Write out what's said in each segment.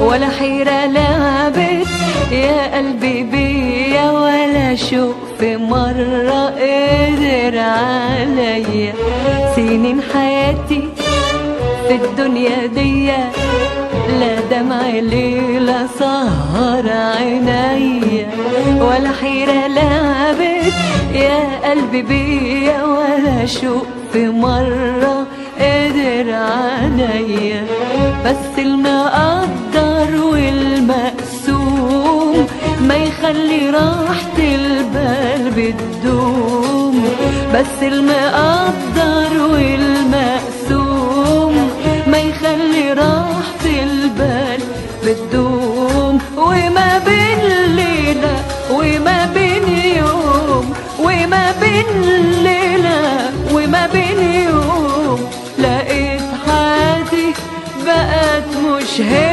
ولا حيرة لعبت يا قلبي بيا ولا شوق في مرة قدر عليا. سنين حياتي في الدنيا دي لا دمع ليلة سهر عيني ولا حيرة لعبت يا قلبي بيا ولا شوق في مرة قدر عليا بس المقدر والمقسوم ما يخلي راحة البال بتدوم. بس المقدر والمقسوم مش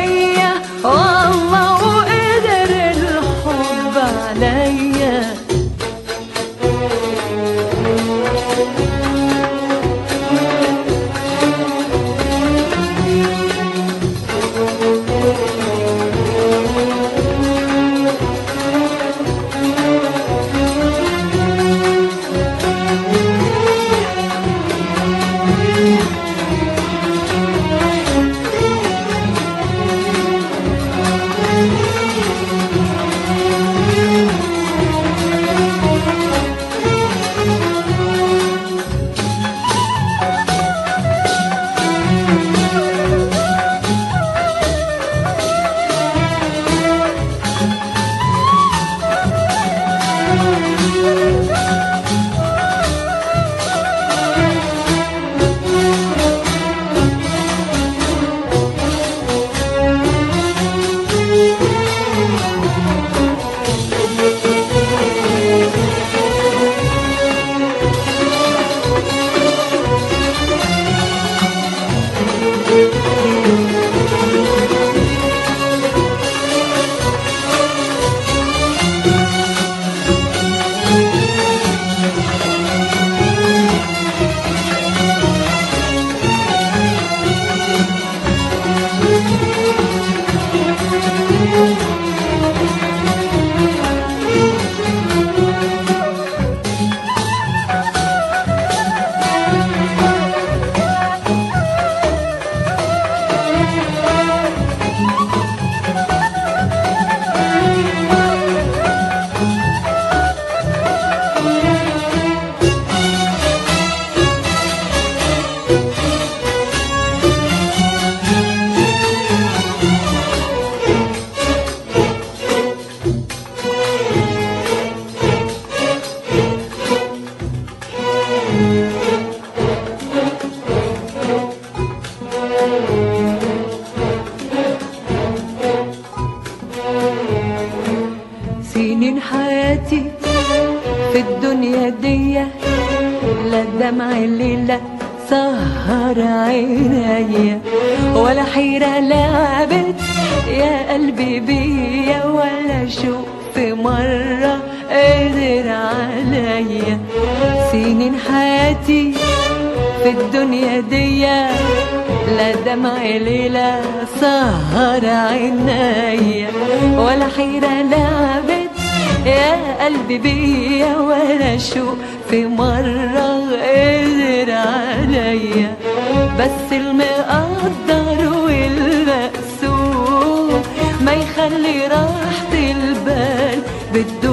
قدر عليا. سنين حياتي في الدنيا دي لا دمع ليلة سهر عيني. ولا حيرة لعبت يا قلبي بيا ولا شوق في مرة قدر عليا. بس المقدر والمقسوم ما يخلي راحة البال بتدوم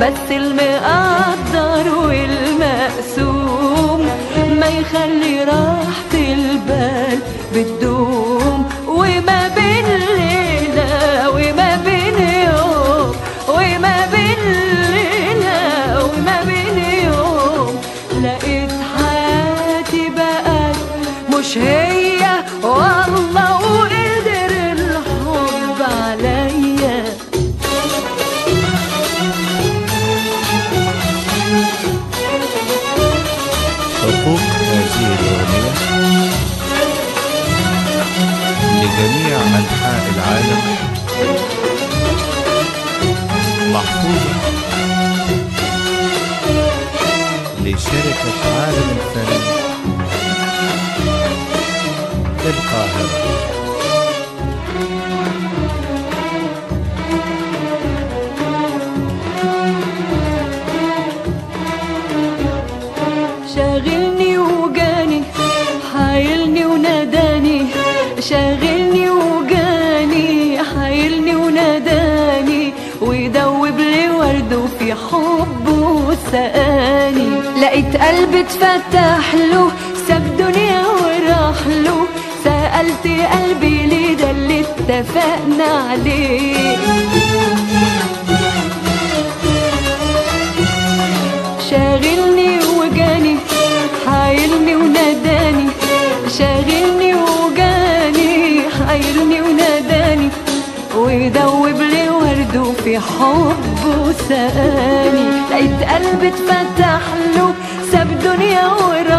بس المقدر والمقسوم محفوظة. لشركة عالم الفن. القاهرة لقيت قلبي اتفتح له ساب دنيا وراح له. سألت قلبي ليه ده اللي اتفقنا عليه. شاغلني وجاني حايلني وناداني. شاغلني وجاني حايلني وناداني. ويدوب لي ورده في حبه سقاني لقيت قلبي اتفتح له ساب دنيا وراح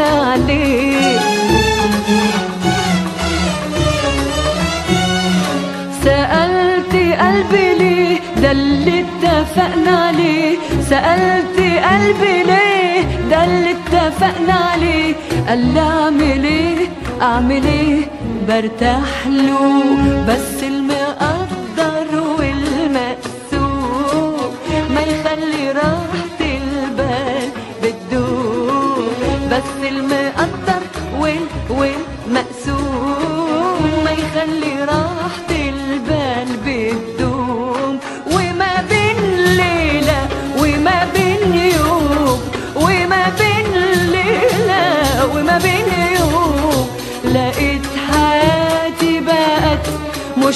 عليه سألت قلبي ليه ده اللي اتفقنا عليه سألت قلبي ليه ده اللي اتفقنا عليه قال لي اعمل إيه اعمل إيه برتاح له بس المقدر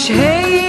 مش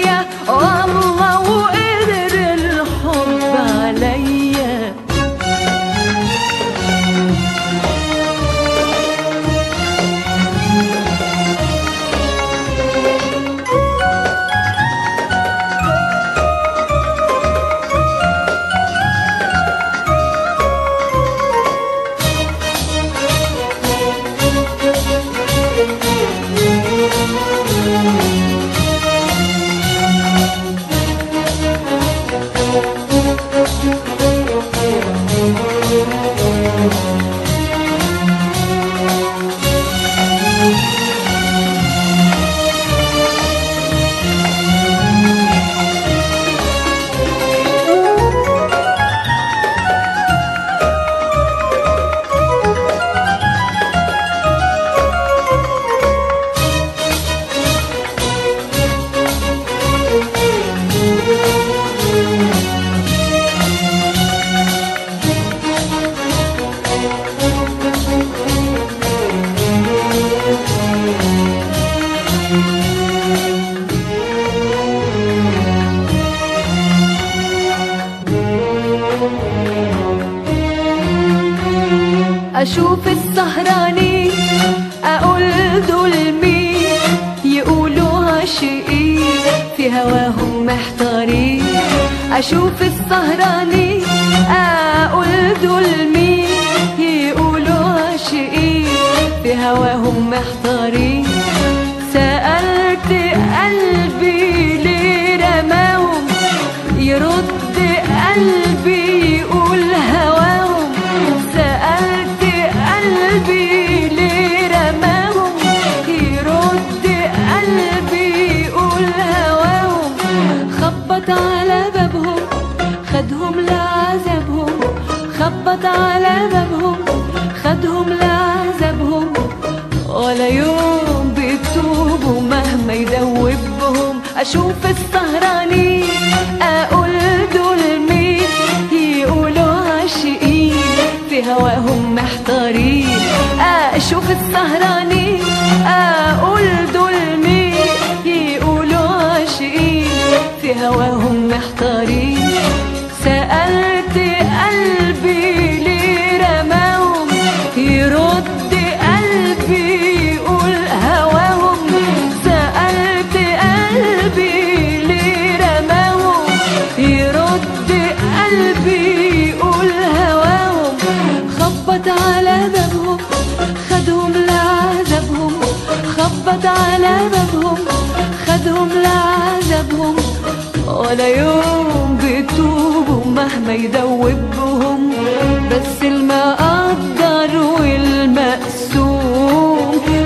أشوف السهرانين أقول دول مين يقولوا عاشقين في هواهم محتارين سألت قلبي ليه رماهم يرد قلبي على بابهم خدهم لعذابهم ولا يوم بيتوبوا مهما يدوبهم. أشوف السهرانين على بابهم خدهم لعذابهم خبط على بابهم خدهم لعذابهم ولا يوم بيتوبوا مهما يدوبهم بس المقدر والمقسوم.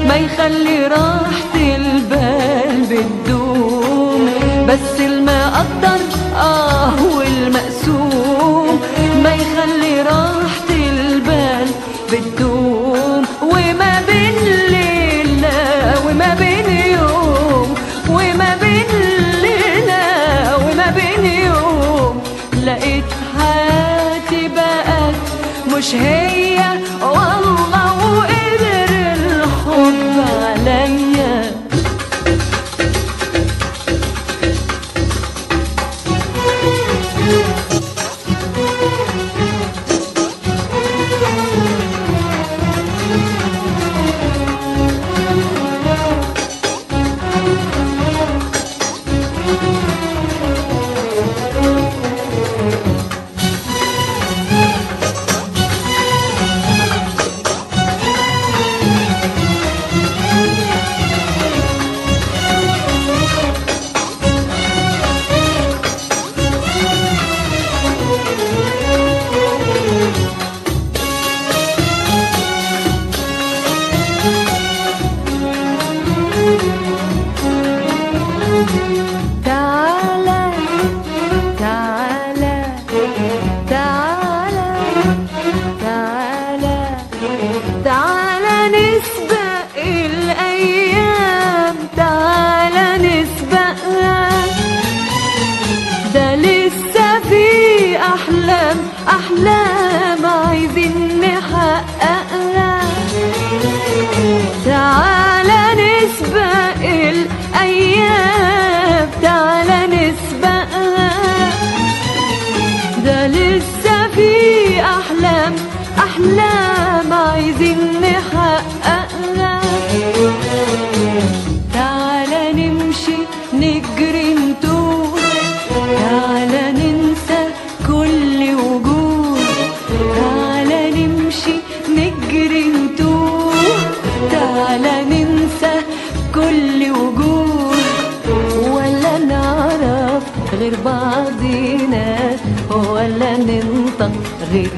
ما يخلي راحة البال بتدوم بس المقدر مش هي.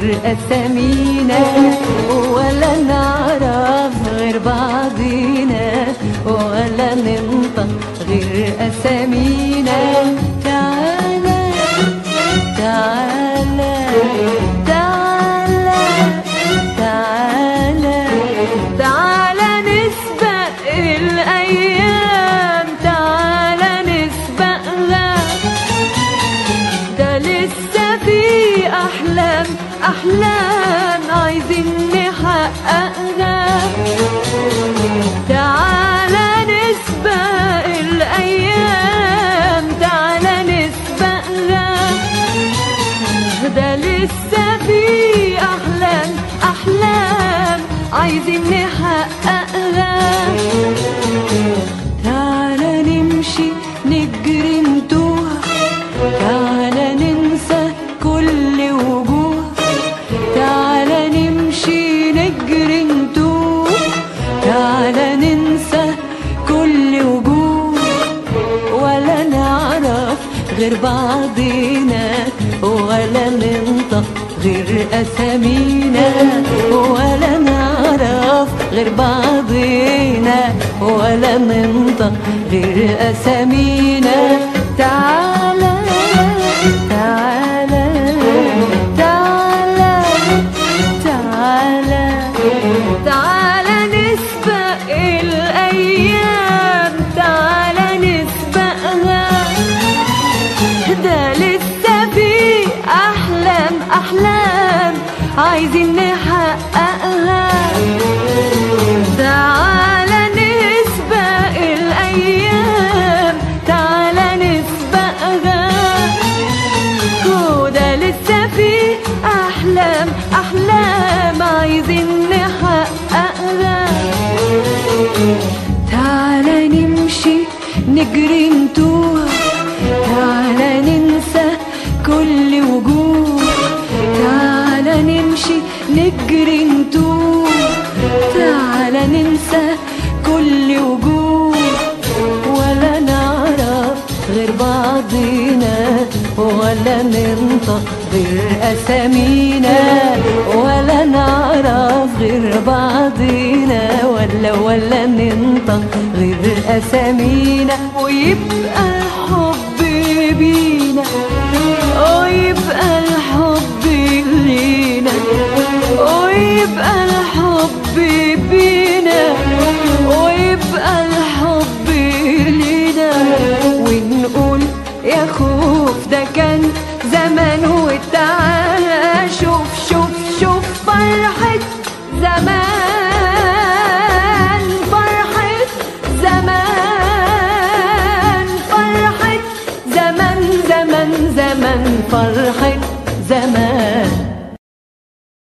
غير نمشي نجري نتوه تعالى ننسى كل وجوه. تعالى نمشي نجري نتوه تعالى ننسى كل وجوه. ولا نعرف غير بعضينا. ولا ننطق غير أسامينا. ولا نعرف غير بعضينا. ولا ننطق غير أسامينا تعالى تعالى نمشي نجري نتوه. تعالى ننسى كل وجوه. تعالى نمشي نجري نتوه. تعالى ننسى ولا ننطق غير أسامينا ولا نعرف غير بعضينا ولا ولا ننطق غير أسامينا. ويبقى الحب بينا ويبقى الحب لينا ويبقى الحب بينا ويبقى الحب لينا. ونقول يا خوف ده كان hemen